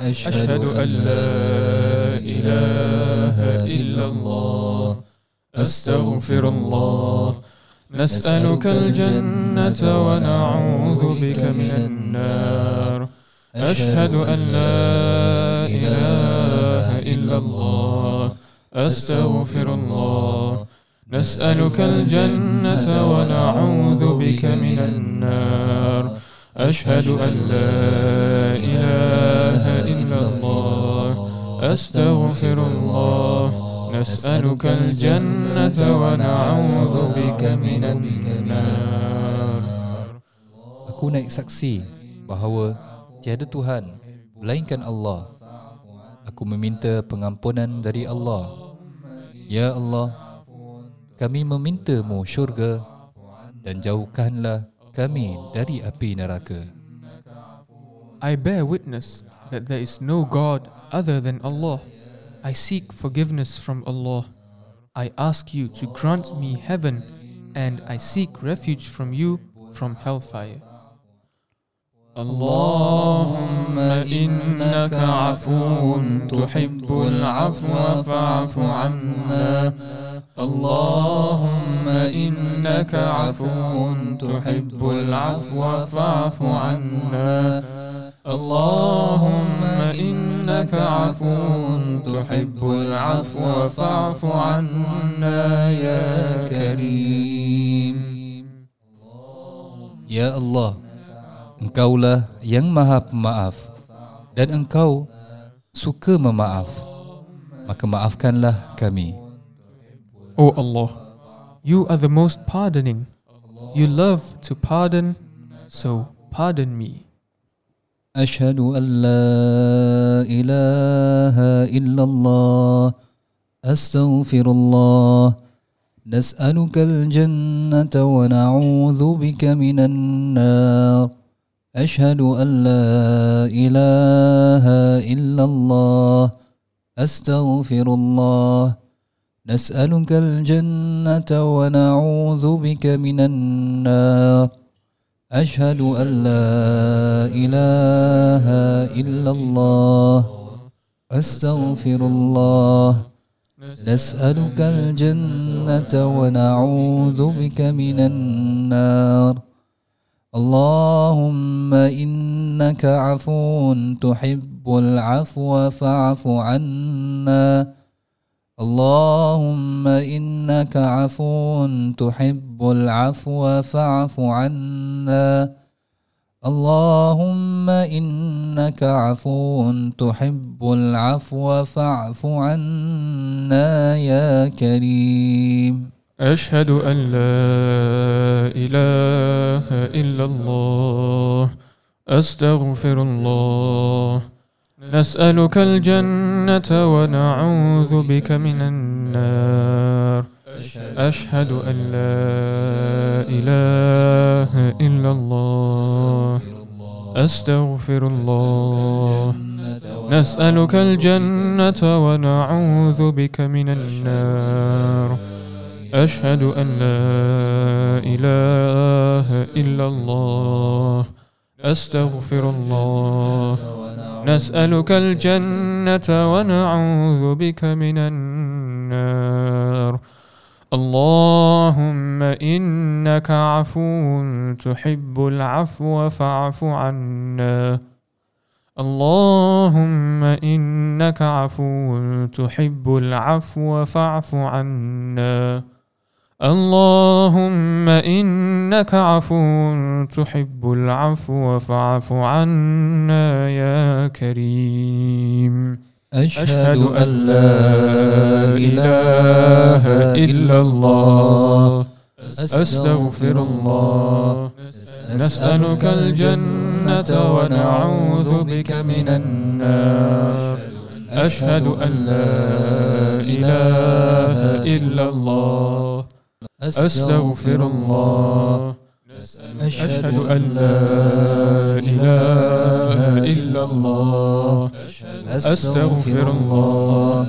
أشهد أن لا إله إلا الله. أستغفر الله. نسألك الجنة ونعوذ بك من النار. أشهد أن لا إله إلا الله. أستغفر الله. نسألك الجنة ونعوذ بك من النار. أشهد أن لا إله أستغفر الله نسألك الجنة ونعوذ بك من النار Aku naik saksi bahawa tiada Tuhan melainkan Allah. Aku meminta pengampunan dari Allah. Ya Allah, kami memintamu syurga dan jauhkanlah kami dari api neraka. I bear witness that there is no God other than Allah. I seek forgiveness from Allah. I ask you to grant me heaven and I seek refuge from you from hellfire. اللهم إنك عفو تحب العفو فاعف عنا اللهم إنك عفو تحب العفو فاعف عنا اللهم إنك عفو تحب العفو فاعف عنا يا كريم Ya Allah, Engkaulah yang maha pemaaf dan Engkau suka memaaf. Maka maafkanlah kami. O Allah, you are the most pardoning. You love to pardon, so pardon me. أشهد أن لا إله إلا الله أستغفر الله. نسألك الجنة ونعوذ بك من النار. أشهد أن لا إله إلا الله أستغفر الله. نسألك الجنة ونعوذ بك من النار. أشهد أن لا إله إلا الله. أستغفر الله. نسألك الجنة ونعوذ بك من النار. اللهم إنك عفو تحب العفو فاعف عنا. اللهم إنك عفو تحب العفو فاعف عنا. اللهم إنك عفو تحب العفو فاعف عنا يا كريم. أشهد أن لا إله إلا الله. أستغفر الله. نسألك الجنة ونعوذ بك من النار. أشهد أن لا إله إلا الله. أستغفر الله. نسألك الجنة ونعوذ بك من النار. أشهد أن لا إله إلا الله. أستغفر الله. نسألك الجنة ونعوذ بك من النار. اللهم إنك عفو تحب العفو فاعف عنا. اللهم إنك عفو تحب العفو فاعف عنا. اللهم إنك عفو تحب العفو فاعف عنا يا كريم. أشهد أن لا إله إلا الله. أستغفر الله. نسألك الجنة ونعوذ بك من النار. أشهد أن لا إله إلا الله. أستغفر الله. أشهد أن لا إله إلا الله. أستغفر الله.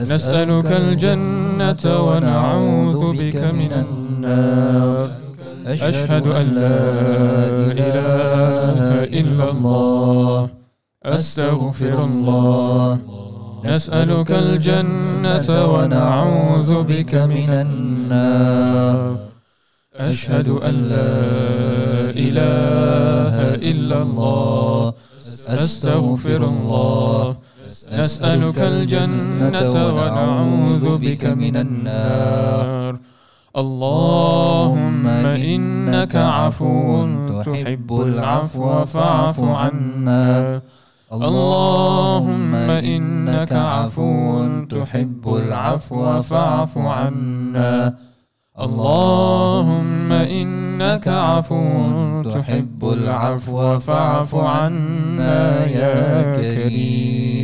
نسألك الجنة ونعوذ بك من النار. أشهد أن لا إله إلا الله. أستغفر الله. نسألك الجنة ونعوذ بك من النار. أشهد أن لا إله إلا الله. أستغفر الله. نسألك الجنة ونعوذ بك من النار. اللهم إنك عفو تحب العفو فاعف عنا. اللهم إنك عفو تحب العفو فاعف عنا. اللهم إنك عفو تحب العفو فاعف عنا يا كريم.